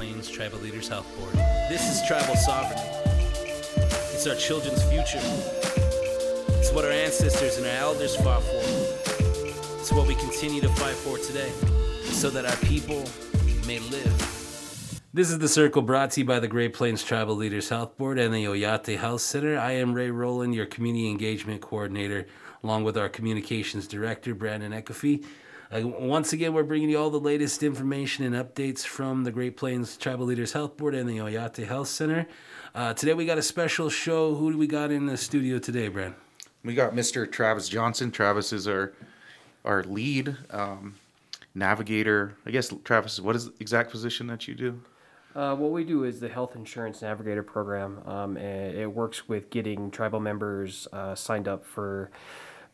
Plains Tribal Leaders Health Board. This is tribal sovereignty. It's our children's future. It's what our ancestors and our elders fought for. It's what we continue to fight for today, so that our people may live. This is The Circle brought to you by the Great Plains Tribal Leaders Health Board and the Oyate Health Center. I am Ray Rowland, your Community Engagement Coordinator, along with our Communications Director, Brandon Ecoffey. Uh, once again, we're bringing you all the latest information and updates from the Great Plains Tribal Leaders Health Board and the Oyate Health Center. Uh, today, we got a special show. Who do we got in the studio today, Brand? We got Mr. Travis Johnson. Travis is our our lead um, navigator. I guess Travis, what is the exact position that you do? Uh, what we do is the Health Insurance Navigator Program, um, it works with getting tribal members uh, signed up for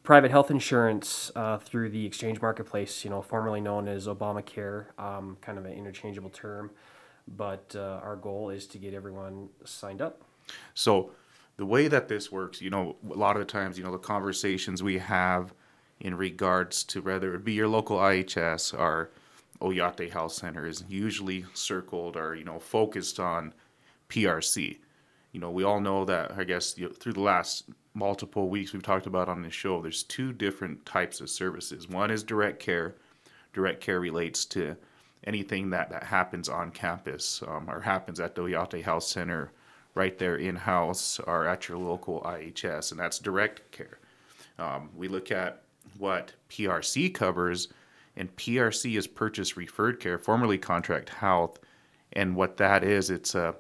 private health insurance uh, through the exchange marketplace, you know, formerly known as Obamacare, um, kind of an interchangeable term. But uh, our goal is to get everyone signed up. So, the way that this works, you know, a lot of the times, you know, the conversations we have in regards to whether it be your local IHS or Oyate Health Center is usually circled or, you know, focused on PRC. You know, we all know that, I guess, you know, through the last multiple weeks we've talked about on this show, there's two different types of services. One is direct care. Direct care relates to anything that, that happens on campus um, or happens at the Oyate Health Center right there in house or at your local IHS, and that's direct care. Um, we look at what PRC covers, and PRC is purchase referred care, formerly contract health. And what that is, it's a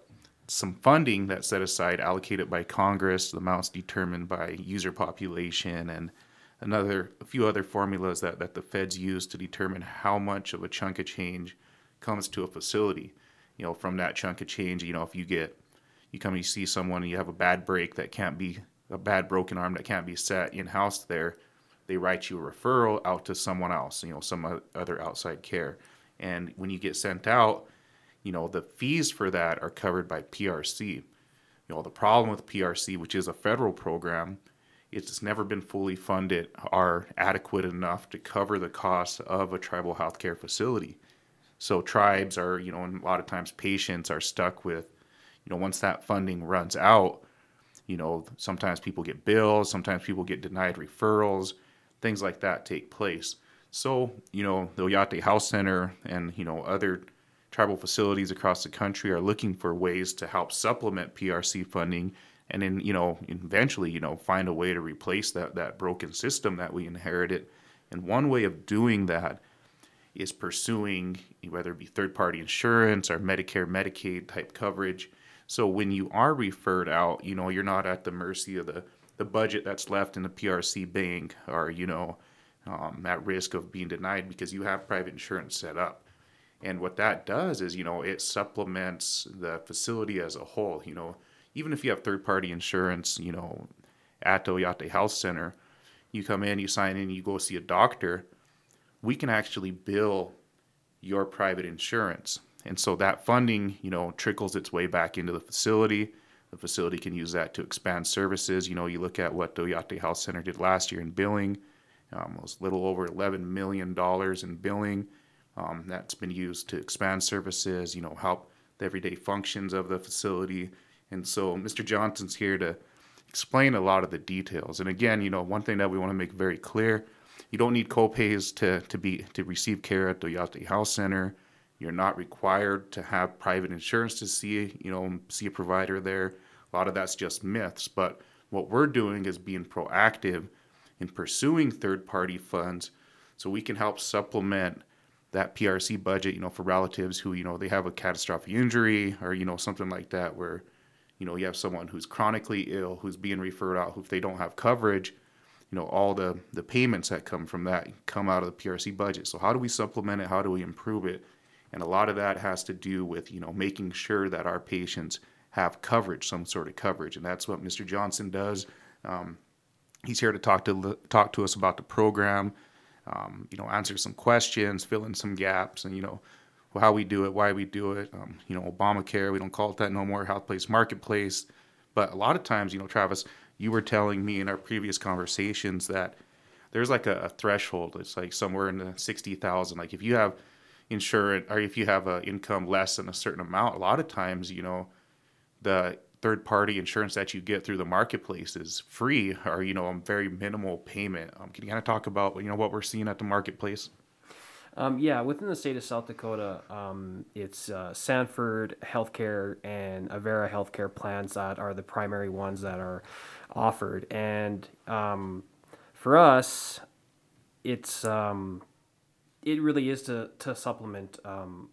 some funding that's set aside, allocated by Congress. The amounts determined by user population and another a few other formulas that, that the feds use to determine how much of a chunk of change comes to a facility. You know, from that chunk of change, you know, if you get you come and you see someone and you have a bad break that can't be a bad broken arm that can't be set in house there, they write you a referral out to someone else, you know, some other outside care. And when you get sent out, you know, the fees for that are covered by PRC. You know, the problem with PRC, which is a federal program, it's never been fully funded or adequate enough to cover the costs of a tribal healthcare facility. So tribes are, you know, and a lot of times patients are stuck with, you know, once that funding runs out, you know, sometimes people get bills, sometimes people get denied referrals, things like that take place. So, you know, the Oyate Health Center and, you know, other tribal facilities across the country are looking for ways to help supplement PRC funding and then you know eventually you know find a way to replace that that broken system that we inherited. And one way of doing that is pursuing whether it be third party insurance or Medicare Medicaid type coverage. So when you are referred out you know you're not at the mercy of the the budget that's left in the PRC bank or you know um, at risk of being denied because you have private insurance set up and what that does is, you know, it supplements the facility as a whole. You know, even if you have third party insurance, you know, at the Oyate Health Center, you come in, you sign in, you go see a doctor, we can actually bill your private insurance. And so that funding, you know, trickles its way back into the facility. The facility can use that to expand services. You know, you look at what the Oyate Health Center did last year in billing, um, it was a little over $11 million in billing um, that's been used to expand services, you know, help the everyday functions of the facility. And so Mr. Johnson's here to explain a lot of the details. And again, you know, one thing that we want to make very clear, you don't need copays to, to be to receive care at the Oyate Health Center. You're not required to have private insurance to see, you know, see a provider there. A lot of that's just myths. But what we're doing is being proactive in pursuing third party funds so we can help supplement that PRC budget, you know, for relatives who, you know, they have a catastrophic injury or, you know, something like that where, you know, you have someone who's chronically ill, who's being referred out, who if they don't have coverage, you know, all the, the payments that come from that come out of the PRC budget. So how do we supplement it? How do we improve it? And a lot of that has to do with, you know, making sure that our patients have coverage, some sort of coverage. And that's what Mr. Johnson does. Um, he's here to talk to talk to us about the program, um, you know, answer some questions, fill in some gaps, and you know, how we do it, why we do it. Um, you know, Obamacare, we don't call it that no more. Health Place Marketplace, but a lot of times, you know, Travis, you were telling me in our previous conversations that there's like a, a threshold. It's like somewhere in the sixty thousand. Like if you have insurance or if you have an income less than a certain amount, a lot of times, you know, the third party insurance that you get through the marketplace is free or you know a very minimal payment. Um, can you kind of talk about you know what we're seeing at the marketplace? Um, yeah, within the state of South Dakota, um, it's uh, Sanford Healthcare and Avera Healthcare plans that are the primary ones that are offered. And um, for us, it's um, it really is to, to supplement um,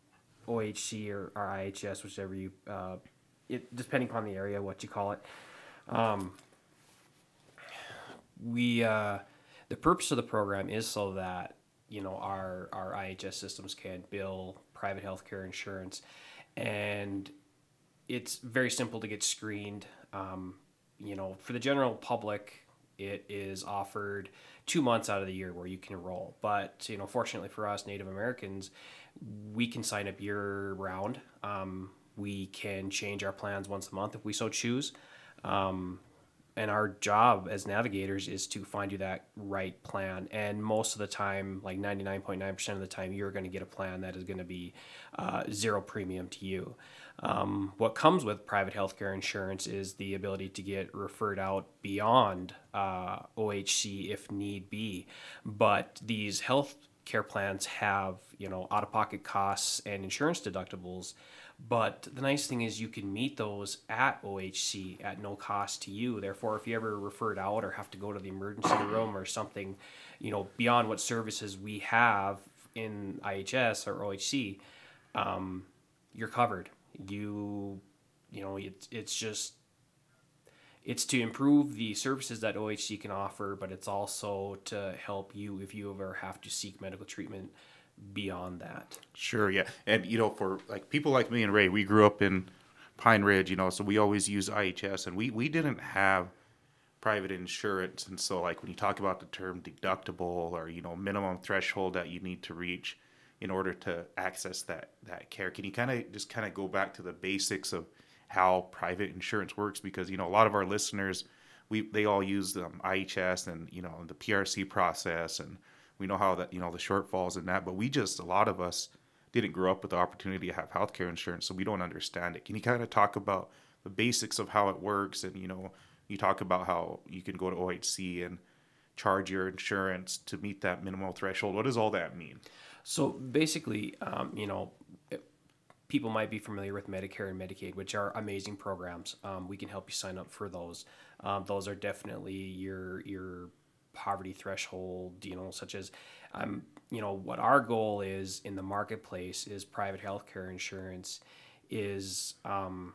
OHC or, or IHS, whichever you, uh, it, depending upon the area, what you call it. Um, we uh, the purpose of the program is so that you know our our IHS systems can bill private healthcare insurance, and it's very simple to get screened. Um, you know, for the general public, it is offered two months out of the year where you can enroll. But you know, fortunately for us Native Americans, we can sign up year round. Um, we can change our plans once a month if we so choose. Um, and our job as navigators is to find you that right plan. And most of the time like 99.9% of the time you're going to get a plan that is going to be uh, zero premium to you. Um, what comes with private healthcare insurance is the ability to get referred out beyond uh, ohc if need be. But these health care plans have you know out-of-pocket costs and insurance deductibles but the nice thing is you can meet those at OHC at no cost to you. Therefore, if you ever referred out or have to go to the emergency room or something, you know, beyond what services we have in IHS or OHC, um, you're covered. You, you know, it's it's just it's to improve the services that OHC can offer, but it's also to help you if you ever have to seek medical treatment beyond that. Sure, yeah. And you know, for like people like me and Ray, we grew up in Pine Ridge, you know, so we always use IHS and we we didn't have private insurance and so like when you talk about the term deductible or you know minimum threshold that you need to reach in order to access that that care can you kind of just kind of go back to the basics of how private insurance works because you know a lot of our listeners we they all use um, IHS and you know the PRC process and we know how that you know the shortfalls in that, but we just a lot of us didn't grow up with the opportunity to have healthcare insurance, so we don't understand it. Can you kind of talk about the basics of how it works, and you know, you talk about how you can go to OHC and charge your insurance to meet that minimal threshold. What does all that mean? So basically, um, you know, people might be familiar with Medicare and Medicaid, which are amazing programs. Um, we can help you sign up for those. Um, those are definitely your your poverty threshold, you know, such as, um, you know, what our goal is in the marketplace is private healthcare insurance is, um,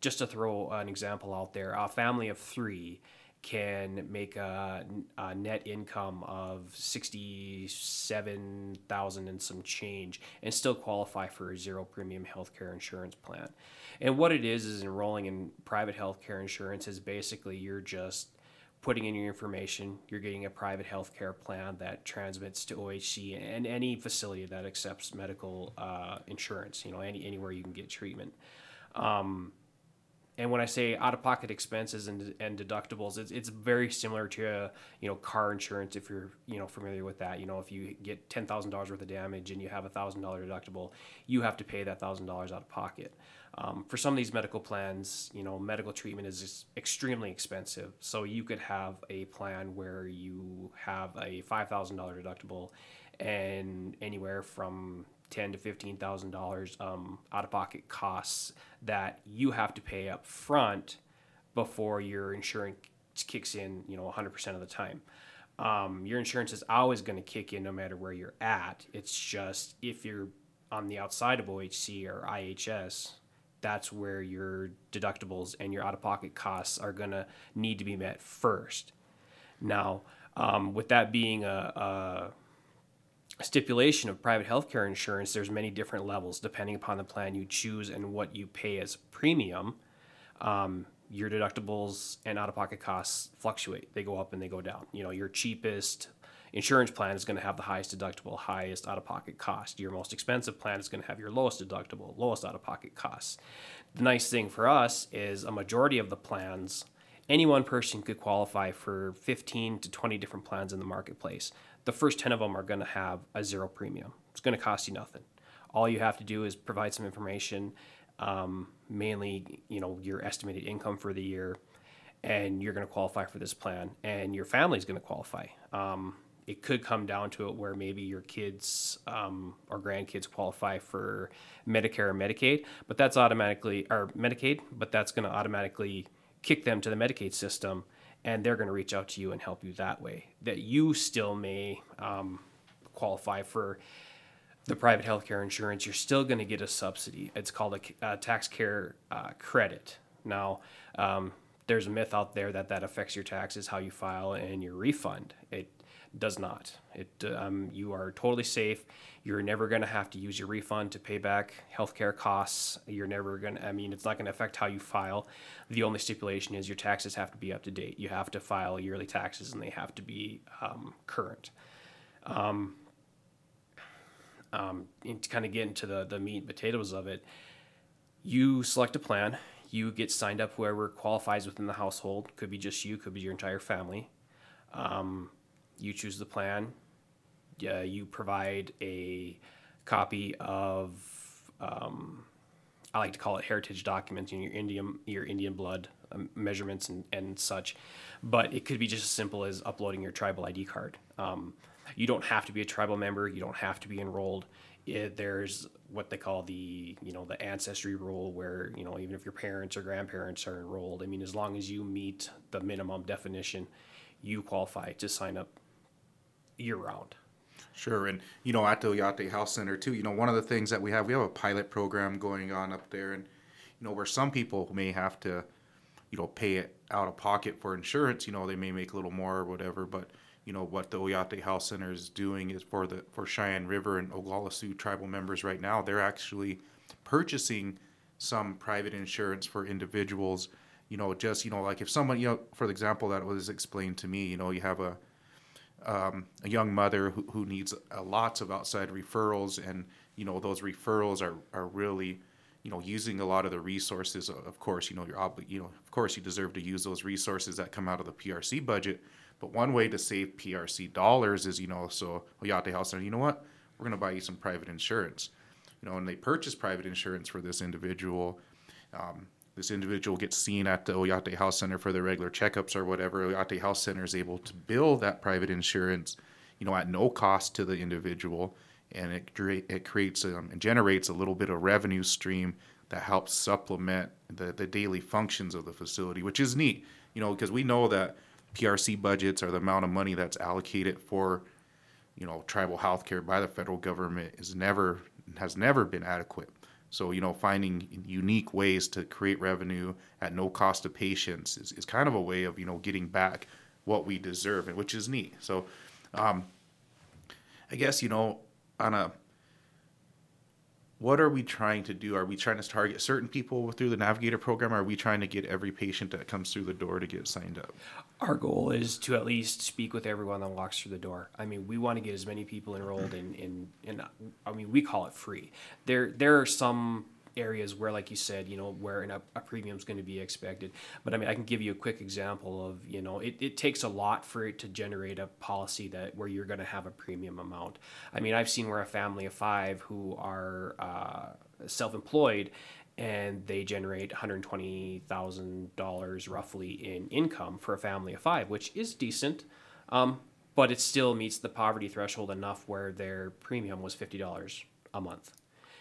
just to throw an example out there, a family of three can make a, a net income of 67,000 and some change and still qualify for a zero premium healthcare insurance plan. And what it is is enrolling in private healthcare insurance is basically you're just putting in your information. You're getting a private health care plan that transmits to OHC and any facility that accepts medical uh, insurance. You know, any anywhere you can get treatment. Um, and when I say out-of-pocket expenses and, and deductibles, it's, it's very similar to uh, you know car insurance if you're you know familiar with that. You know, if you get ten thousand dollars worth of damage and you have a thousand dollar deductible, you have to pay that thousand dollars out of pocket. Um, for some of these medical plans, you know, medical treatment is extremely expensive. So you could have a plan where you have a five thousand dollar deductible, and anywhere from ten to fifteen thousand dollars um, out of pocket costs that you have to pay up front before your insurance kicks in. You know, one hundred percent of the time. Um, your insurance is always going to kick in no matter where you're at. It's just if you're on the outside of OHC or IHS, that's where your deductibles and your out of pocket costs are going to need to be met first. Now, um, with that being a, a stipulation of private healthcare insurance, there's many different levels depending upon the plan you choose and what you pay as premium. Um, your deductibles and out of pocket costs fluctuate. They go up and they go down. You know, your cheapest insurance plan is going to have the highest deductible, highest out of pocket cost. Your most expensive plan is going to have your lowest deductible, lowest out of pocket costs. The nice thing for us is a majority of the plans, any one person could qualify for 15 to 20 different plans in the marketplace. The first 10 of them are going to have a zero premium. It's going to cost you nothing. All you have to do is provide some information, um, mainly you know your estimated income for the year, and you're going to qualify for this plan, and your family is going to qualify. Um, it could come down to it where maybe your kids um, or grandkids qualify for Medicare or Medicaid, but that's automatically or Medicaid, but that's going to automatically kick them to the Medicaid system, and they're going to reach out to you and help you that way. That you still may um, qualify for the private healthcare insurance. You're still going to get a subsidy. It's called a, a tax care uh, credit. Now, um, there's a myth out there that that affects your taxes, how you file, and your refund. It does not. It um, you are totally safe. You're never going to have to use your refund to pay back healthcare costs. You're never going to. I mean, it's not going to affect how you file. The only stipulation is your taxes have to be up to date. You have to file yearly taxes, and they have to be um, current. Um, um, to kind of get into the the meat and potatoes of it, you select a plan. You get signed up whoever qualifies within the household. Could be just you. Could be your entire family. Um, you choose the plan. Yeah, you provide a copy of um, I like to call it heritage documents, you your Indian your Indian blood um, measurements and, and such. But it could be just as simple as uploading your tribal ID card. Um, you don't have to be a tribal member. You don't have to be enrolled. It, there's what they call the you know the ancestry rule where you know even if your parents or grandparents are enrolled i mean as long as you meet the minimum definition you qualify to sign up year round. Sure, and you know at the Oyate Health Center too. You know one of the things that we have, we have a pilot program going on up there, and you know where some people may have to, you know, pay it out of pocket for insurance. You know they may make a little more or whatever, but you know what the Oyate Health Center is doing is for the for Cheyenne River and Oglala Sioux tribal members right now. They're actually purchasing some private insurance for individuals. You know, just you know, like if someone, you know, for example, that was explained to me. You know, you have a um, a young mother who, who needs uh, lots of outside referrals and you know those referrals are, are really you know using a lot of the resources. Of course you know you're obli- you know of course you deserve to use those resources that come out of the PRC budget but one way to save PRC dollars is you know so Oyate Health Center you know what? We're going to buy you some private insurance. You know and they purchase private insurance for this individual um, this individual gets seen at the Oyate Health Center for their regular checkups or whatever, Oyate Health Center is able to bill that private insurance, you know, at no cost to the individual, and it it creates um, and generates a little bit of revenue stream that helps supplement the the daily functions of the facility, which is neat, you know, because we know that PRC budgets or the amount of money that's allocated for, you know, tribal healthcare by the federal government is never has never been adequate. So, you know, finding unique ways to create revenue at no cost to patients is, is kind of a way of, you know, getting back what we deserve, and which is neat. So, um, I guess, you know, on a what are we trying to do? Are we trying to target certain people through the Navigator program? are we trying to get every patient that comes through the door to get signed up? Our goal is to at least speak with everyone that walks through the door. I mean, we want to get as many people enrolled in, in, in I mean, we call it free. There, there are some areas where, like you said, you know, where a, a premium is going to be expected. But I mean, I can give you a quick example of, you know, it, it takes a lot for it to generate a policy that where you're going to have a premium amount. I mean, I've seen where a family of five who are uh, self-employed and they generate $120,000 roughly in income for a family of five, which is decent. Um, but it still meets the poverty threshold enough where their premium was $50 a month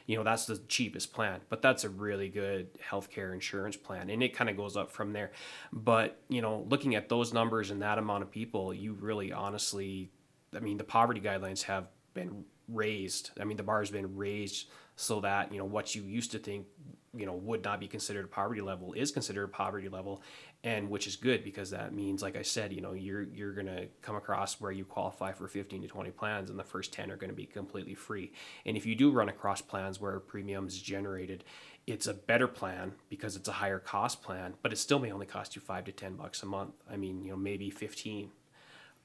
you know that's the cheapest plan but that's a really good healthcare insurance plan and it kind of goes up from there but you know looking at those numbers and that amount of people you really honestly i mean the poverty guidelines have been raised i mean the bar has been raised so that you know what you used to think you know would not be considered a poverty level is considered a poverty level and which is good because that means like i said you know you're you're going to come across where you qualify for 15 to 20 plans and the first 10 are going to be completely free. And if you do run across plans where premiums generated it's a better plan because it's a higher cost plan but it still may only cost you 5 to 10 bucks a month. I mean you know maybe 15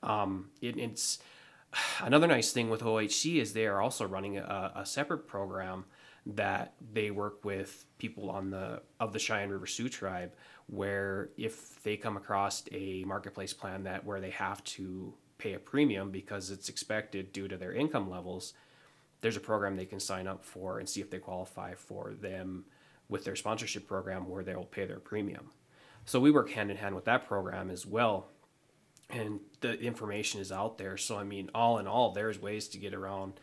um, it, it's another nice thing with ohc is they are also running a, a separate program that they work with people on the of the Cheyenne River Sioux tribe where if they come across a marketplace plan that where they have to pay a premium because it's expected due to their income levels there's a program they can sign up for and see if they qualify for them with their sponsorship program where they'll pay their premium. So we work hand in hand with that program as well. And the information is out there. So, I mean, all in all, there's ways to get around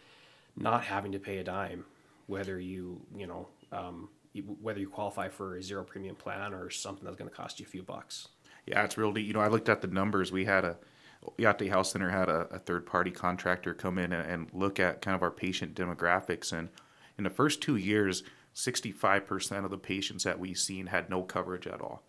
not having to pay a dime, whether you, you know, um, whether you qualify for a zero premium plan or something that's going to cost you a few bucks. Yeah, it's really, you know, I looked at the numbers. We had a, Yate Health Center had a, a third party contractor come in and, and look at kind of our patient demographics. And in the first two years, 65% of the patients that we've seen had no coverage at all.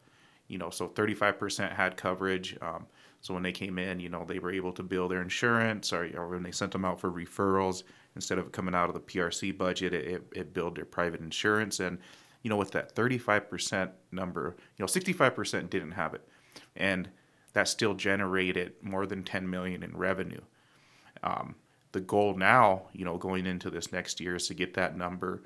You know, so 35% had coverage. Um, so when they came in, you know, they were able to bill their insurance or, or when they sent them out for referrals, instead of coming out of the PRC budget, it, it, it billed their private insurance. And, you know, with that 35% number, you know, 65% didn't have it. And that still generated more than 10 million in revenue. Um, the goal now, you know, going into this next year is to get that number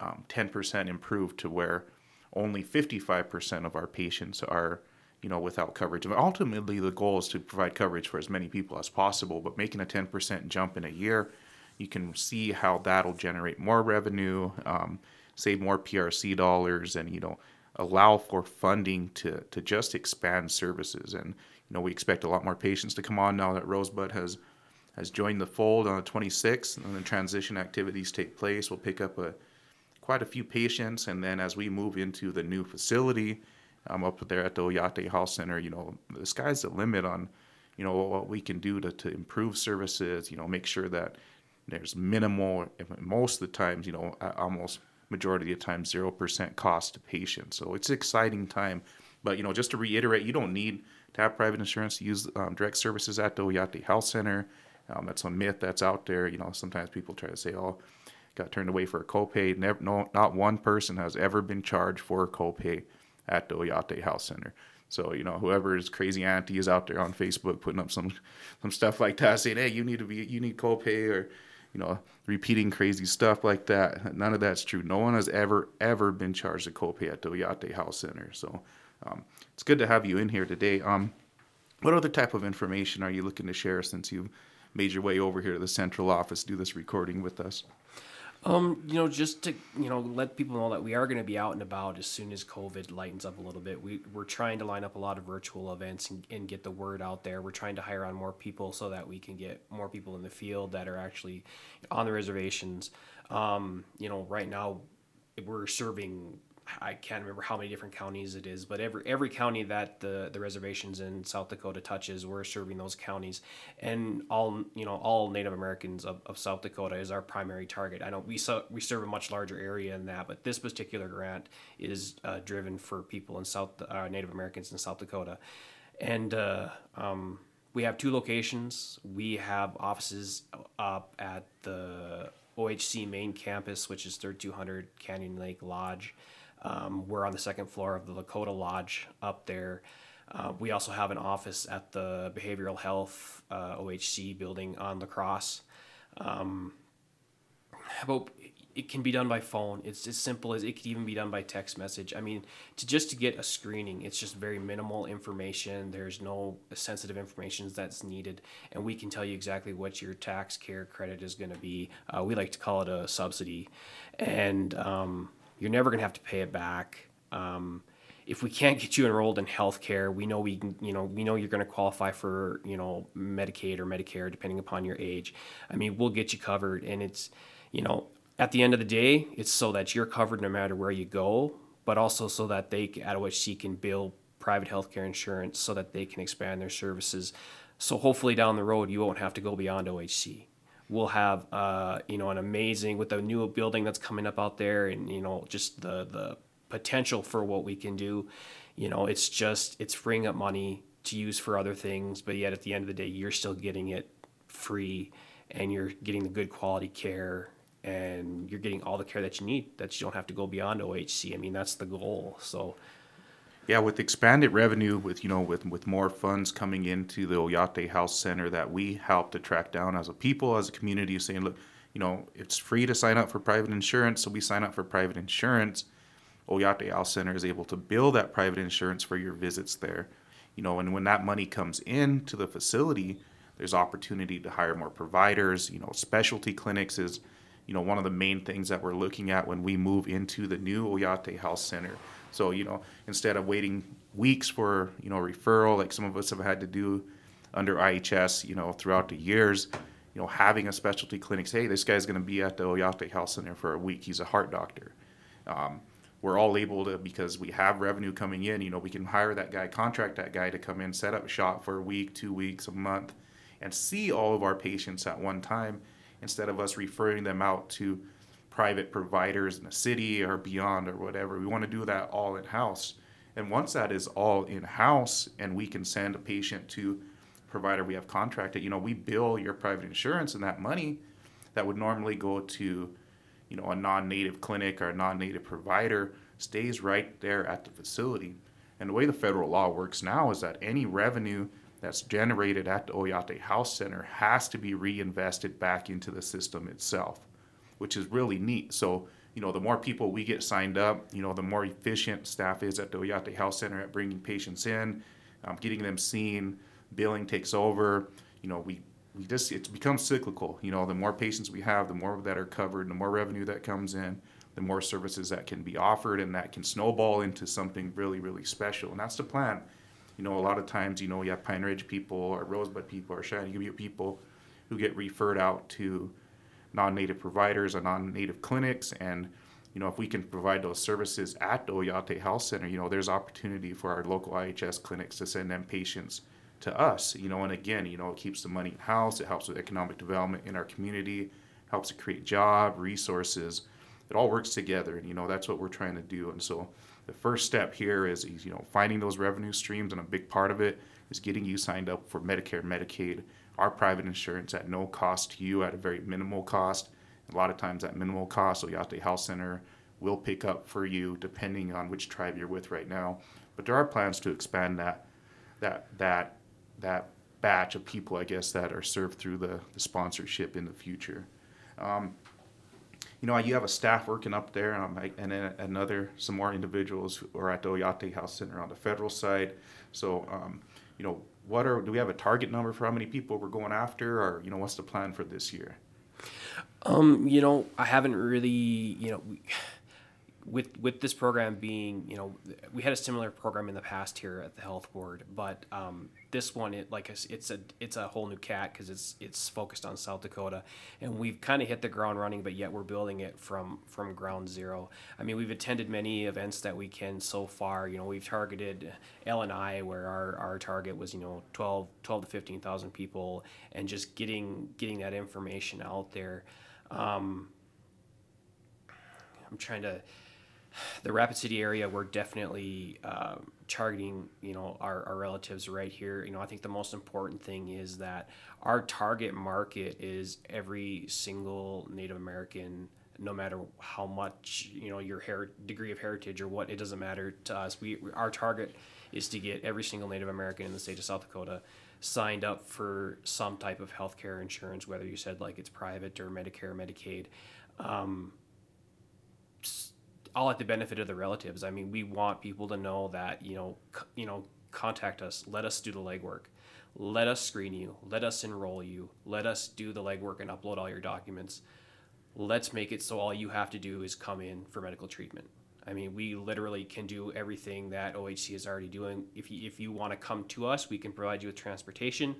um, 10% improved to where only 55% of our patients are, you know, without coverage. And ultimately, the goal is to provide coverage for as many people as possible. But making a 10% jump in a year, you can see how that'll generate more revenue, um, save more PRC dollars, and you know, allow for funding to to just expand services. And you know, we expect a lot more patients to come on now that Rosebud has has joined the fold on the 26th, and the transition activities take place. We'll pick up a quite a few patients, and then as we move into the new facility, um, up there at the Oyate Health Center, you know, the sky's the limit on, you know, what we can do to, to improve services. You know, make sure that there's minimal, most of the times, you know, almost majority of the time, zero percent cost to patients. So it's an exciting time. But you know, just to reiterate, you don't need to have private insurance to use um, direct services at the Oyate Health Center. Um, that's a myth that's out there. You know, sometimes people try to say, "Oh, got turned away for a copay." Never, no, not one person has ever been charged for a copay at the Oyate Health Center. So you know, whoever is crazy auntie is out there on Facebook putting up some some stuff like that, saying, "Hey, you need to be, you need copay," or you know, repeating crazy stuff like that. None of that's true. No one has ever, ever been charged a copay at the Oyate Health Center. So um, it's good to have you in here today. Um, what other type of information are you looking to share since you've made your way over here to the central office, do this recording with us? Um, you know, just to you know let people know that we are going to be out and about as soon as COVID lightens up a little bit. We we're trying to line up a lot of virtual events and, and get the word out there. We're trying to hire on more people so that we can get more people in the field that are actually on the reservations. Um, you know, right now we're serving I can't remember how many different counties it is, but every every county that the the reservations in South Dakota touches, we're serving those counties, and all you know all Native Americans of, of South Dakota is our primary target. I know we so, we serve a much larger area than that, but this particular grant is uh, driven for people in South uh, Native Americans in South Dakota, and uh, um, we have two locations. We have offices up at the OHC main campus, which is 3200 Canyon Lake Lodge. Um, we're on the second floor of the Lakota Lodge up there. Uh, we also have an office at the Behavioral Health uh, OHC building on La Crosse. Um, but it can be done by phone. It's as simple as it could even be done by text message. I mean, to just to get a screening, it's just very minimal information. There's no sensitive information that's needed, and we can tell you exactly what your tax care credit is going to be. Uh, we like to call it a subsidy, and um, you're never going to have to pay it back. Um, if we can't get you enrolled in healthcare, we know we can, you know, we know you're going to qualify for, you know, Medicaid or Medicare, depending upon your age. I mean, we'll get you covered. And it's, you know, at the end of the day, it's so that you're covered no matter where you go, but also so that they, at OHC, can bill private healthcare insurance so that they can expand their services. So hopefully down the road, you won't have to go beyond OHC we'll have uh, you know an amazing with the new building that's coming up out there and you know just the the potential for what we can do. You know it's just it's freeing up money to use for other things but yet at the end of the day you're still getting it free and you're getting the good quality care and you're getting all the care that you need that you don't have to go beyond OHC I mean that's the goal. So yeah, with expanded revenue, with you know, with with more funds coming into the Oyate Health Center that we help to track down as a people, as a community, saying, look, you know, it's free to sign up for private insurance, so we sign up for private insurance. Oyate Health Center is able to bill that private insurance for your visits there, you know, and when that money comes in to the facility, there's opportunity to hire more providers. You know, specialty clinics is you know, one of the main things that we're looking at when we move into the new Oyate Health Center. So, you know, instead of waiting weeks for, you know, referral, like some of us have had to do under IHS, you know, throughout the years, you know, having a specialty clinic say, hey, this guy's going to be at the Oyate Health Center for a week. He's a heart doctor. Um, we're all able to, because we have revenue coming in, you know, we can hire that guy, contract that guy to come in, set up shop for a week, two weeks, a month, and see all of our patients at one time instead of us referring them out to private providers in the city or beyond or whatever. We want to do that all in house. And once that is all in house and we can send a patient to provider we have contracted, you know, we bill your private insurance and that money that would normally go to, you know, a non-native clinic or a non-native provider stays right there at the facility. And the way the federal law works now is that any revenue that's generated at the Oyate Health Center has to be reinvested back into the system itself, which is really neat. So, you know, the more people we get signed up, you know, the more efficient staff is at the Oyate Health Center at bringing patients in, um, getting them seen, billing takes over. You know, we we just it becomes cyclical. You know, the more patients we have, the more that are covered, the more revenue that comes in, the more services that can be offered, and that can snowball into something really really special. And that's the plan. You know, a lot of times, you know, you have Pine Ridge people or Rosebud people or Cheyenne people who get referred out to non-native providers or non-native clinics and you know if we can provide those services at Oyate Health Center you know there's opportunity for our local IHS clinics to send them patients to us, you know, and again, you know, it keeps the money in house, it helps with economic development in our community, helps to create job, resources. It all works together, and you know, that's what we're trying to do. And so the first step here is, you know, finding those revenue streams, and a big part of it is getting you signed up for Medicare, Medicaid, our private insurance at no cost to you, at a very minimal cost. A lot of times at minimal cost, Oyate Health Center will pick up for you depending on which tribe you're with right now. But there are plans to expand that that that that batch of people, I guess, that are served through the, the sponsorship in the future. Um, you know, you have a staff working up there, um, and then another, some more individuals who are at the Oyate Health Center on the federal side. So, um, you know, what are, do we have a target number for how many people we're going after, or, you know, what's the plan for this year? Um, you know, I haven't really, you know, we, with with this program being, you know, we had a similar program in the past here at the health board, but um, this one, it like it's a it's a whole new cat because it's it's focused on South Dakota, and we've kind of hit the ground running, but yet we're building it from from ground zero. I mean, we've attended many events that we can so far. You know, we've targeted LNI, where our, our target was you know 12, 12 to fifteen thousand people, and just getting getting that information out there. Um, I'm trying to the Rapid City area, we're definitely uh, targeting, you know, our, our relatives right here. You know, I think the most important thing is that our target market is every single Native American, no matter how much, you know, your her- degree of heritage or what, it doesn't matter to us. We, our target is to get every single Native American in the state of South Dakota signed up for some type of health care insurance, whether you said like it's private or Medicare, Medicaid. Um, all at the benefit of the relatives. I mean, we want people to know that you know, c- you know, contact us. Let us do the legwork. Let us screen you. Let us enroll you. Let us do the legwork and upload all your documents. Let's make it so all you have to do is come in for medical treatment. I mean, we literally can do everything that OHC is already doing. If you, if you want to come to us, we can provide you with transportation.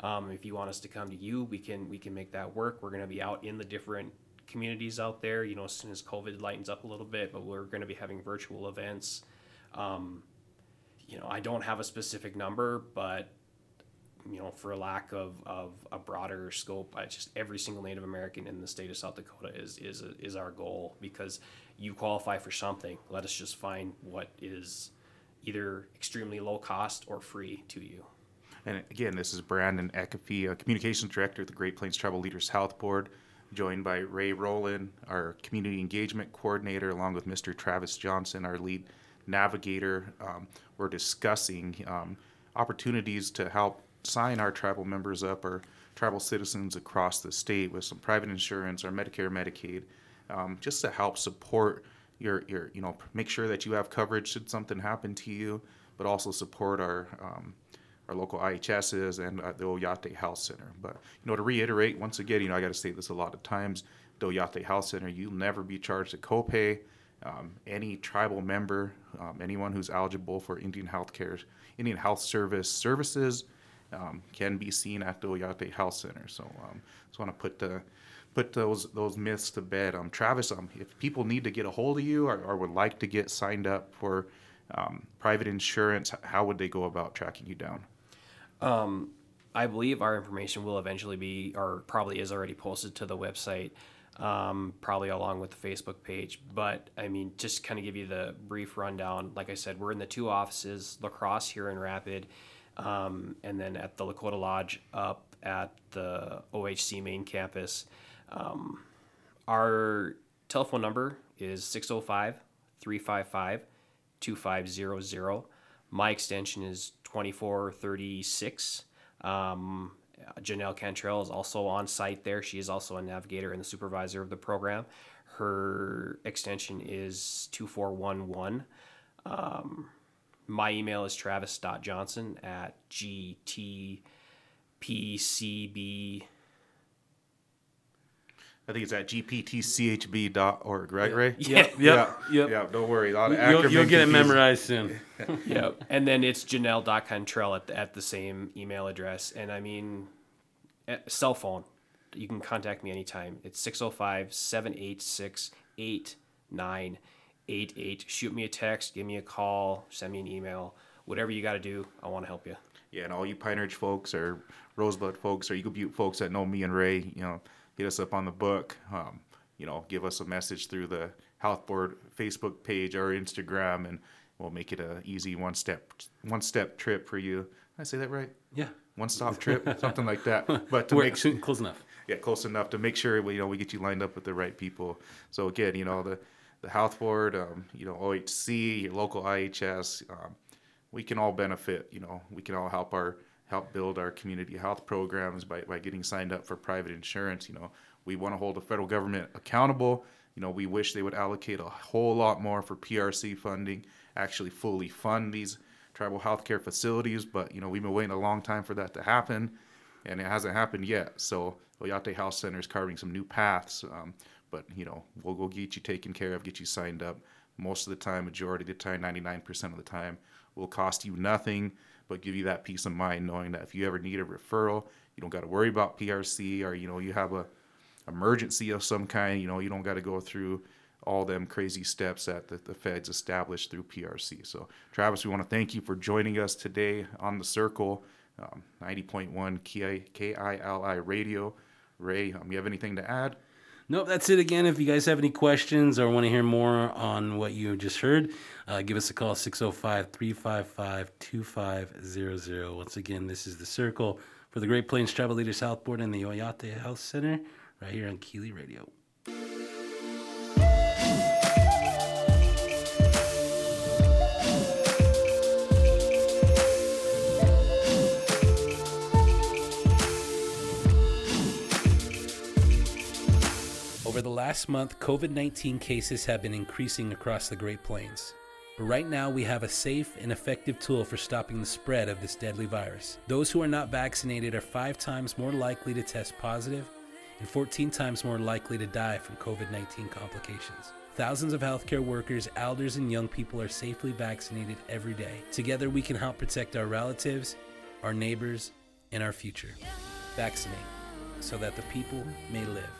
Um, if you want us to come to you, we can we can make that work. We're going to be out in the different communities out there, you know, as soon as COVID lightens up a little bit, but we're going to be having virtual events. Um, you know, I don't have a specific number, but you know, for lack of, of a broader scope, I just every single Native American in the state of South Dakota is is is our goal because you qualify for something. Let us just find what is either extremely low cost or free to you. And again, this is Brandon Ecoffey, Communications Director at the Great Plains Tribal Leaders Health Board joined by Ray Rowland, our community engagement coordinator, along with Mr. Travis Johnson, our lead navigator. Um, we're discussing um, opportunities to help sign our tribal members up or tribal citizens across the state with some private insurance or Medicare, Medicaid, um, just to help support your, your, you know, make sure that you have coverage should something happen to you, but also support our um, our local IHSs and uh, the Oyate Health Center. But you know, to reiterate once again, you know, I got to say this a lot of times. the Oyate Health Center, you'll never be charged a copay. Um, any tribal member, um, anyone who's eligible for Indian Health Care, Indian Health Service services, um, can be seen at the Oyate Health Center. So, um, just want to put the put those those myths to bed. Um, Travis, um, if people need to get a hold of you or, or would like to get signed up for um, private insurance, how would they go about tracking you down? I believe our information will eventually be, or probably is already posted to the website, um, probably along with the Facebook page. But I mean, just kind of give you the brief rundown. Like I said, we're in the two offices, La Crosse here in Rapid, um, and then at the Lakota Lodge up at the OHC main campus. Um, our telephone number is 605 355 2500. My extension is 2436. Um, Janelle Cantrell is also on site there. She is also a navigator and the supervisor of the program. Her extension is 2411. Um, my email is travis.johnson at gtpcb. I think it's at gptchb.org, right, Ray? Yep, Yeah, yep, yep. yeah. Don't worry, a lot of You'll, you'll get it memorized soon. Yep. And then it's janelle.cantrell at the, at the same email address. And I mean, eh, cell phone, you can contact me anytime. It's 605 786 8988. Shoot me a text, give me a call, send me an email. Whatever you got to do, I want to help you. Yeah, and all you Pine Ridge folks or Rosebud folks or Eagle Butte folks that know me and Ray, you know, hit us up on the book. Um, you know, give us a message through the Health Board Facebook page or Instagram, and we'll make it a easy one step one step trip for you. Did I say that right? Yeah. One stop trip, something like that. But to We're make soon- close enough. yeah, close enough to make sure we, you know we get you lined up with the right people. So again, you know the the health board, um, you know OHC, your local IHS, um, we can all benefit. You know, we can all help our help build our community health programs by by getting signed up for private insurance. You know, we want to hold the federal government accountable. You know, we wish they would allocate a whole lot more for PRC funding, actually fully fund these tribal healthcare facilities. But you know, we've been waiting a long time for that to happen and it hasn't happened yet. So Oyate Health Center is carving some new paths. Um, but you know, we'll go get you taken care of, get you signed up. Most of the time, majority of the time, 99% of the time, will cost you nothing, but give you that peace of mind knowing that if you ever need a referral, you don't got to worry about PRC or you know you have a emergency of some kind. You know, you don't got to go through all them crazy steps that the, the feds established through PRC. So, Travis, we want to thank you for joining us today on the Circle, um, 90.1 KI, KILI Radio. Ray, um, you have anything to add? Nope, that's it again. If you guys have any questions or want to hear more on what you just heard, uh, give us a call 605 355 2500. Once again, this is The Circle for the Great Plains Tribal Leaders Health Board and the Oyate Health Center right here on KILI Radio. Last month, COVID 19 cases have been increasing across the Great Plains. But right now, we have a safe and effective tool for stopping the spread of this deadly virus. Those who are not vaccinated are five times more likely to test positive and 14 times more likely to die from COVID 19 complications. Thousands of healthcare workers, elders, and young people are safely vaccinated every day. Together, we can help protect our relatives, our neighbors, and our future. Vaccinate so that the people may live.